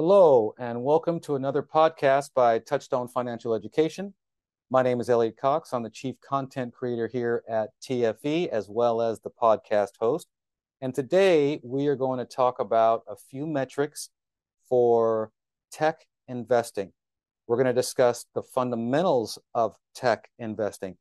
Hello, and welcome to another podcast by Touchstone Financial Education. My name is Elliot Cox. I'm the Chief Content Creator here at TFE, as well as the podcast host. And today we are going to talk about a few metrics for tech investing. We're going to discuss the fundamentals of tech investing.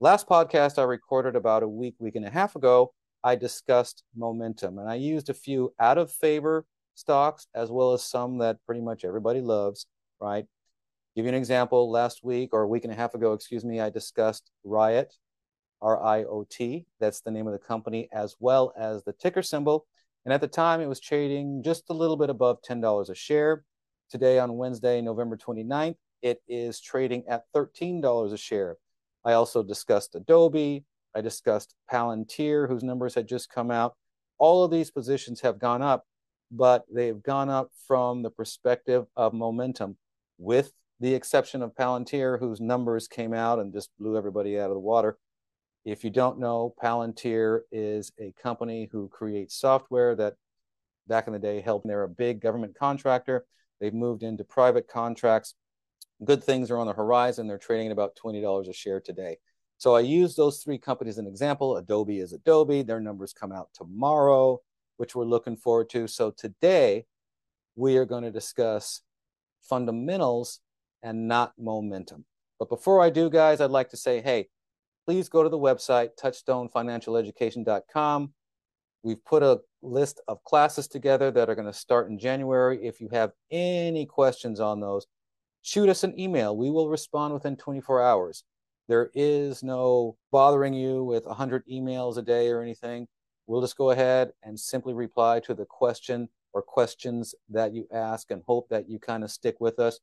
Last podcast I recorded about a week, week and a half ago, I discussed momentum and I used a few out of favor stocks as well as some that pretty much everybody loves, right? Give you an example. Last week or a week and a half ago, excuse me, I discussed Riot, R I O T. That's the name of the company, as well as the ticker symbol. And at the time, it was trading just a little bit above $10 a share. Today, on Wednesday, November 29th, it is trading at $13 a share. I also discussed Adobe. I discussed Palantir, whose numbers had just come out. All of these positions have gone up but they've gone up from the perspective of momentum, with the exception of Palantir, whose numbers came out and just blew everybody out of the water. If you don't know, Palantir is a company who creates software that back in the day helped. They're a big government contractor. They've moved into private contracts. Good things are on the horizon. They're trading at about $20 a share today. So I use those three companies as an example. Adobe is Adobe. Their numbers come out tomorrow which we're looking forward to. So today we are going to discuss fundamentals and not momentum. But before I do, guys, I'd like to say, hey, please go to the website, touchstonefinancialeducation.com. We've put a list of classes together that are going to start in January. If you have any questions on those, shoot us an email. We will respond within 24 hours. There is no bothering you with 100 emails a day or anything. We'll just go ahead and simply reply to the question or questions that you ask and hope that you kind of stick with us.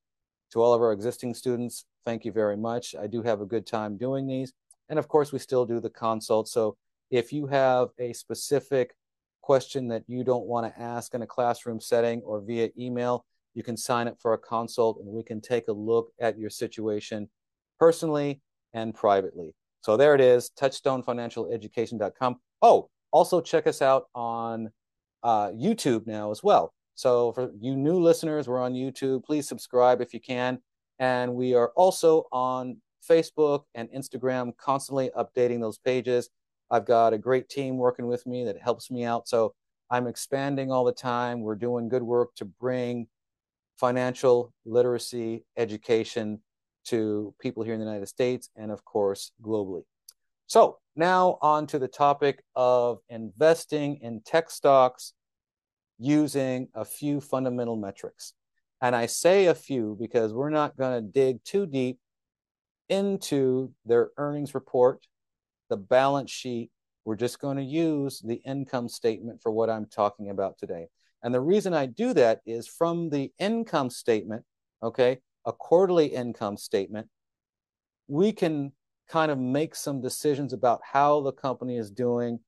To all of our existing students, thank you very much. I do have a good time doing these. And of course, we still do the consult. So if you have a specific question that you don't want to ask in a classroom setting or via email, you can sign up for a consult and we can take a look at your situation personally and privately. So there it is, touchstonefinancialeducation.com. Oh, also, check us out on uh, YouTube now as well. So, for you new listeners, we're on YouTube. Please subscribe if you can. And we are also on Facebook and Instagram, constantly updating those pages. I've got a great team working with me that helps me out. So, I'm expanding all the time. We're doing good work to bring financial literacy education to people here in the United States and, of course, globally. So now on to the topic of investing in tech stocks using a few fundamental metrics. And I say a few because we're not going to dig too deep into their earnings report, the balance sheet. We're just going to use the income statement for what I'm talking about today. And the reason I do that is from the income statement, okay, a quarterly income statement, we can kind of make some decisions about how the company is doing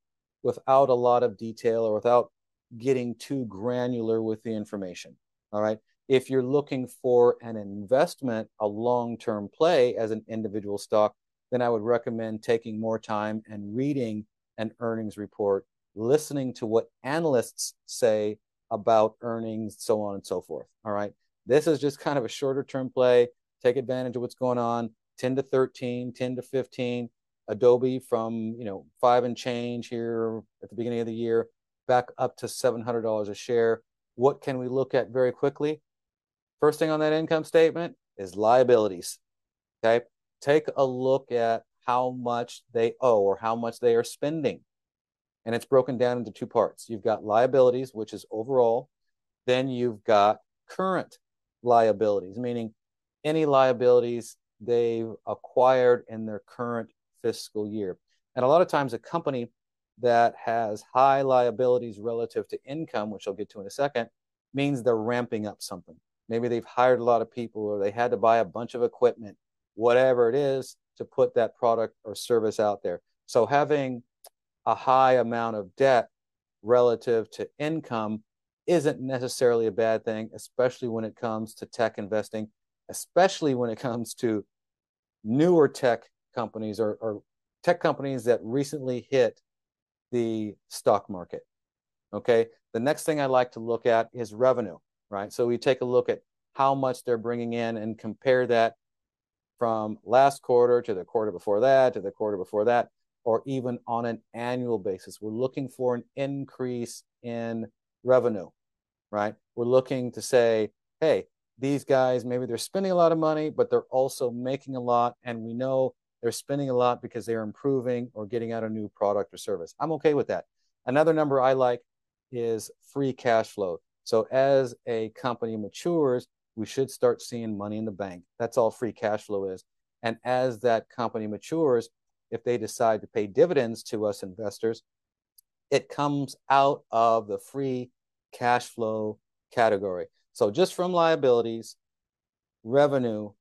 without a lot of detail or without getting too granular with the information. All right. If you're looking for an investment, a long term play as an individual stock, then I would recommend taking more time and reading an earnings report, listening to what analysts say about earnings, so on and so forth. All right. This is just kind of a shorter term play. Take advantage of what's going on. 10 to 13, 10 to 15. Adobe from, you know, five and change here at the beginning of the year, back up to $700 a share. What can we look at very quickly? First thing on that income statement is liabilities. Okay. Take a look at how much they owe or how much they are spending. And it's broken down into two parts. You've got liabilities, which is overall. Then you've got current liabilities, meaning any liabilities they've acquired in their current fiscal year. And a lot of times, a company that has high liabilities relative to income, which I'll get to in a second, means they're ramping up something. Maybe they've hired a lot of people or they had to buy a bunch of equipment, whatever it is, to put that product or service out there. So having a high amount of debt relative to income isn't necessarily a bad thing, especially when it comes to tech investing, especially when it comes to newer tech companies or, or tech companies that recently hit the stock market. Okay. The next thing I like to look at is revenue. right? So we take a look at how much they're bringing in and compare that from last quarter to the quarter before that to the quarter before that, or even on an annual basis. We're looking for an increase in revenue, right? We're looking to say, hey, these guys, maybe they're spending a lot of money, but they're also making a lot. And we know they're spending a lot because they're improving or getting out a new product or service. I'm okay with that. Another number I like is free cash flow. So as a company matures, we should start seeing money in the bank. That's all free cash flow is. And as that company matures, if they decide to pay dividends to us investors, it comes out of the free cash flow category. So just from liabilities, revenue,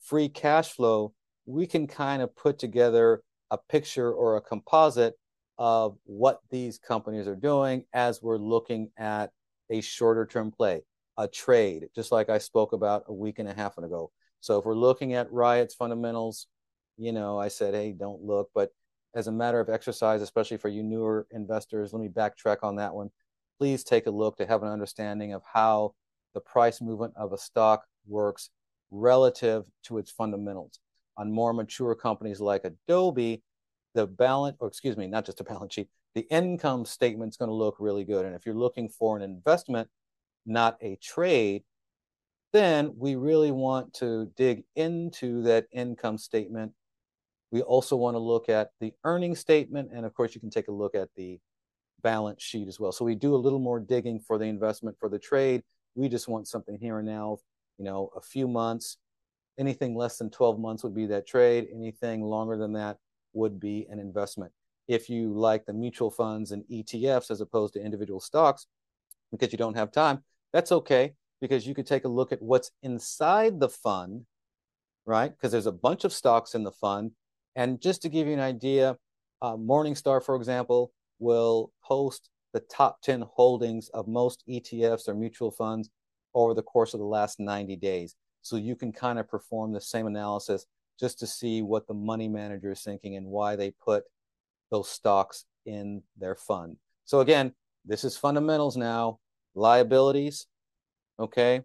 free cash flow, we can kind of put together a picture or a composite of what these companies are doing as we're looking at a shorter term play a trade, just like I spoke about a week and a half ago. So if we're looking at Riot's fundamentals, you know, I said, hey, don't look. But as a matter of exercise, especially for you newer investors, let me backtrack on that one. Please take a look to have an understanding of how the price movement of a stock works relative to its fundamentals. On more mature companies like Adobe, the balance, or excuse me, not just a balance sheet, the income statement is going to look really good. And if you're looking for an investment, not a trade, then we really want to dig into that income statement. We also want to look at the earning statement. And of course, you can take a look at the balance sheet as well. So we do a little more digging for the investment for the trade. We just want something here and now, you know, a few months. Anything less than 12 months would be that trade. Anything longer than that would be an investment. If you like the mutual funds and ETFs as opposed to individual stocks, because you don't have time, that's okay because you could take a look at what's inside the fund, right? Because there's a bunch of stocks in the fund. And just to give you an idea, uh, Morningstar, for example, will post the top 10 holdings of most ETFs or mutual funds over the course of the last 90 days. So you can kind of perform the same analysis just to see what the money manager is thinking and why they put those stocks in their fund. So again, this is fundamentals now liabilities, okay,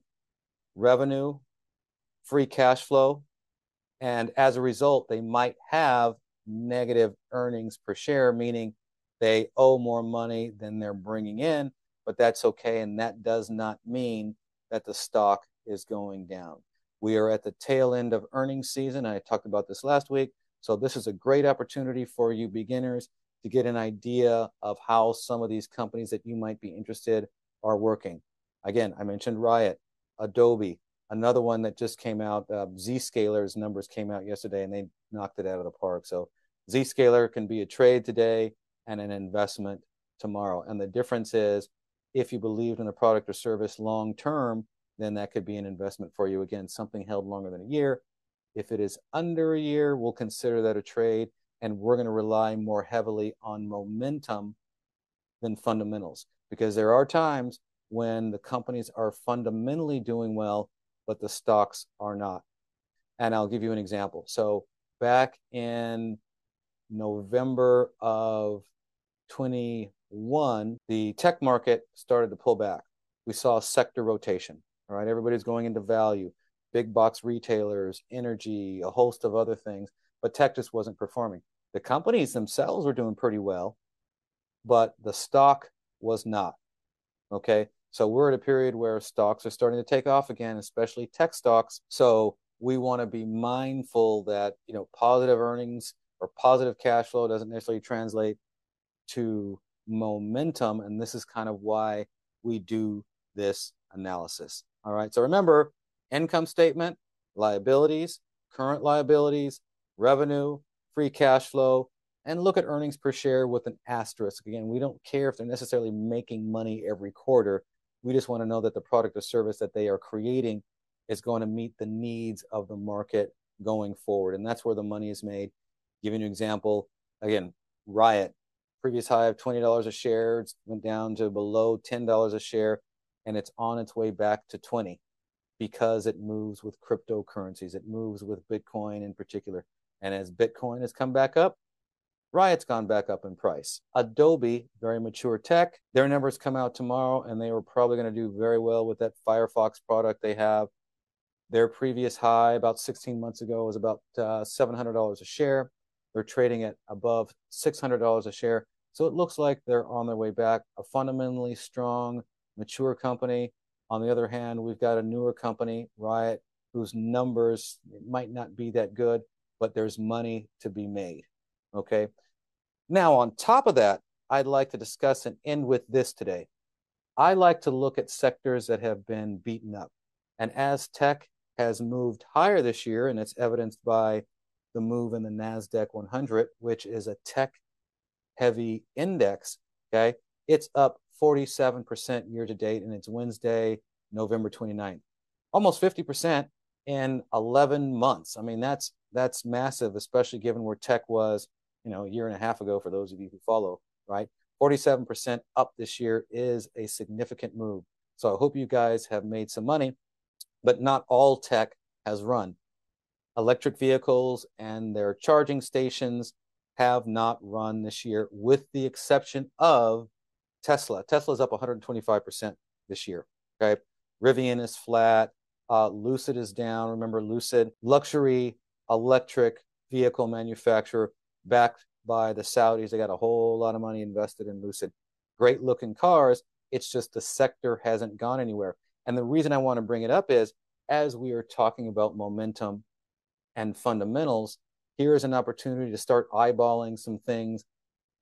revenue, free cash flow. And as a result, they might have negative earnings per share, meaning they owe more money than they're bringing in, but that's okay. And that does not mean that the stock is going down. We are at the tail end of earnings season. I talked about this last week. So, this is a great opportunity for you beginners to get an idea of how some of these companies that you might be interested are working. Again, I mentioned Riot, Adobe, another one that just came out. Uh, Zscaler's numbers came out yesterday, and they knocked it out of the park. So Zscaler can be a trade today and an investment tomorrow. And the difference is, if you believed in the product or service long term, then that could be an investment for you. Again, something held longer than a year. If it is under a year, we'll consider that a trade, and we're going to rely more heavily on momentum than fundamentals because there are times when the companies are fundamentally doing well, but the stocks are not. And I'll give you an example. So back in November of 21, the tech market started to pull back. We saw sector rotation. All right, everybody's going into value, big box retailers, energy, a host of other things, but tech just wasn't performing. The companies themselves were doing pretty well, but the stock was not. Okay. So we're at a period where stocks are starting to take off again, especially tech stocks. So we want to be mindful that, you know, positive earnings or positive cash flow doesn't necessarily translate to momentum. And this is kind of why we do this analysis. All right. So remember income statement, liabilities, current liabilities, revenue, free cash flow, and look at earnings per share with an asterisk. Again, we don't care if they're necessarily making money every quarter. We just want to know that the product or service that they are creating is going to meet the needs of the market going forward. And that's where the money is made. Giving you an example, again, Riot, previous high of $20 a share, it's went down to below $10 a share, and it's on its way back to 20 because it moves with cryptocurrencies. It moves with Bitcoin in particular. And as Bitcoin has come back up, Riot's gone back up in price. Adobe, very mature tech, their numbers come out tomorrow, and they were probably going to do very well with that Firefox product they have. Their previous high about 16 months ago was about uh, $700 a share. They're trading at above $600 a share. So it looks like they're on their way back. A fundamentally strong, mature company. On the other hand, we've got a newer company, Riot, whose numbers might not be that good, but there's money to be made. Okay. Now, on top of that, I'd like to discuss and end with this today. I like to look at sectors that have been beaten up. And as tech has moved higher this year, and it's evidenced by the move in the NASDAQ 100, which is a tech heavy index, okay, it's up 47% year to date, and it's Wednesday, November 29th. Almost 50% in 11 months. I mean, that's that's massive, especially given where tech was, you know, a year and a half ago for those of you who follow, right? 47% up this year is a significant move. So I hope you guys have made some money, but not all tech has run. Electric vehicles and their charging stations have not run this year, with the exception of Tesla. Tesla's up 125% this year. Okay. Rivian is flat. Uh, Lucid is down. Remember, Lucid, luxury electric vehicle manufacturer backed by the Saudis. They got a whole lot of money invested in Lucid. Great looking cars. It's just the sector hasn't gone anywhere. And the reason I want to bring it up is as we are talking about momentum and fundamentals, here is an opportunity to start eyeballing some things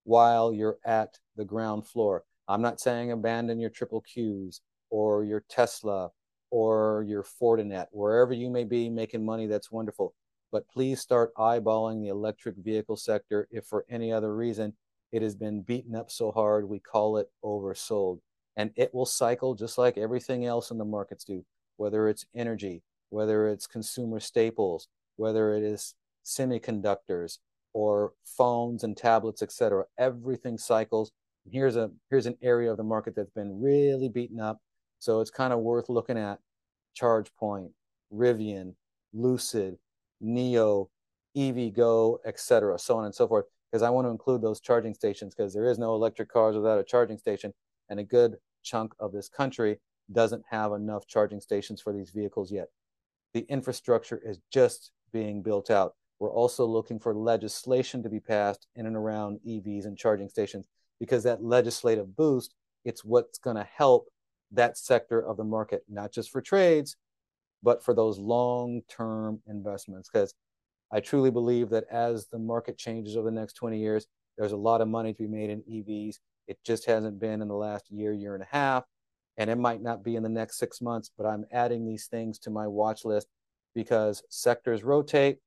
while you're at the ground floor. I'm not saying abandon your triple Qs or your Tesla or your Fortinet, wherever you may be making money, that's wonderful. But please start eyeballing the electric vehicle sector if for any other reason it has been beaten up so hard, we call it oversold. And it will cycle just like everything else in the markets do, whether it's energy, whether it's consumer staples, whether it is semiconductors or phones and tablets, etc. Everything cycles. Here's a here's an area of the market that's been really beaten up so it's kind of worth looking at ChargePoint, Rivian, Lucid, NIO, EVgo, etc., so on and so forth. Because I want to include those charging stations because there is no electric cars without a charging station, and a good chunk of this country doesn't have enough charging stations for these vehicles yet. The infrastructure is just being built out. We're also looking for legislation to be passed in and around EVs and charging stations because that legislative boost, it's what's going to help that sector of the market, not just for trades, but for those long term investments. Because I truly believe that as the market changes over the next 20 years, there's a lot of money to be made in EVs. It just hasn't been in the last year, year and a half. And it might not be in the next six months, but I'm adding these things to my watch list because sectors rotate.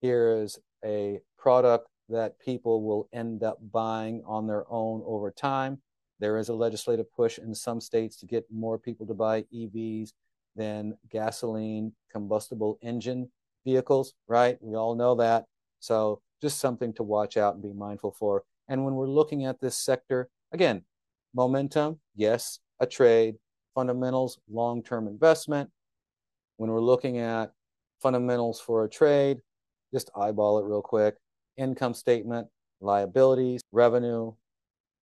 Here is a product that people will end up buying on their own over time. There is a legislative push in some states to get more people to buy EVs than gasoline combustible engine vehicles, right? We all know that. So just something to watch out and be mindful for. And when we're looking at this sector, again, momentum, yes, a trade, fundamentals, long term investment. When we're looking at fundamentals for a trade, just eyeball it real quick. Income statement, liabilities, revenue,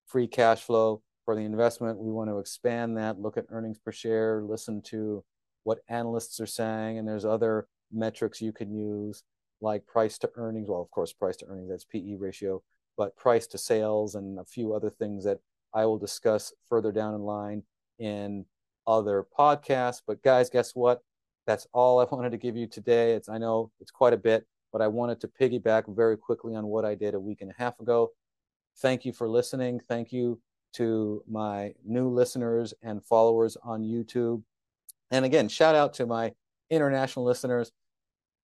free cash flow, for the investment. We want to expand that, look at earnings per share, listen to what analysts are saying, and there's other metrics you can use like price to earnings. Well, of course, price to earnings, that's PE ratio, but price to sales and a few other things that I will discuss further down in line in other podcasts. But guys, guess what? That's all I wanted to give you today. It's I know it's quite a bit, but I wanted to piggyback very quickly on what I did a week and a half ago. Thank you for listening. Thank you to my new listeners and followers on YouTube. And again, shout out to my international listeners.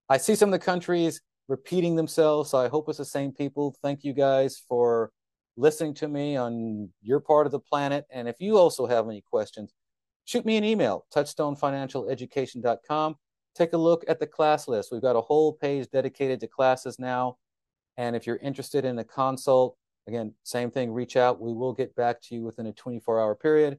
I see some of the countries repeating themselves, so I hope it's the same people. Thank you guys for listening to me on your part of the planet. And if you also have any questions, shoot me an email, touchstonefinancialeducation.com. Take a look at the class list. We've got a whole page dedicated to classes now. And if you're interested in a consult, Again, same thing, reach out. We will get back to you within a 24 hour period.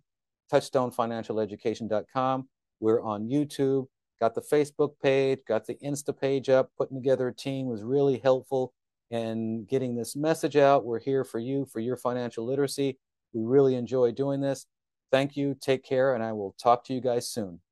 TouchstoneFinancialEducation.com. We're on YouTube, got the Facebook page, got the Insta page up, putting together a team was really helpful in getting this message out. We're here for you, for your financial literacy. We really enjoy doing this. Thank you. Take care. And I will talk to you guys soon.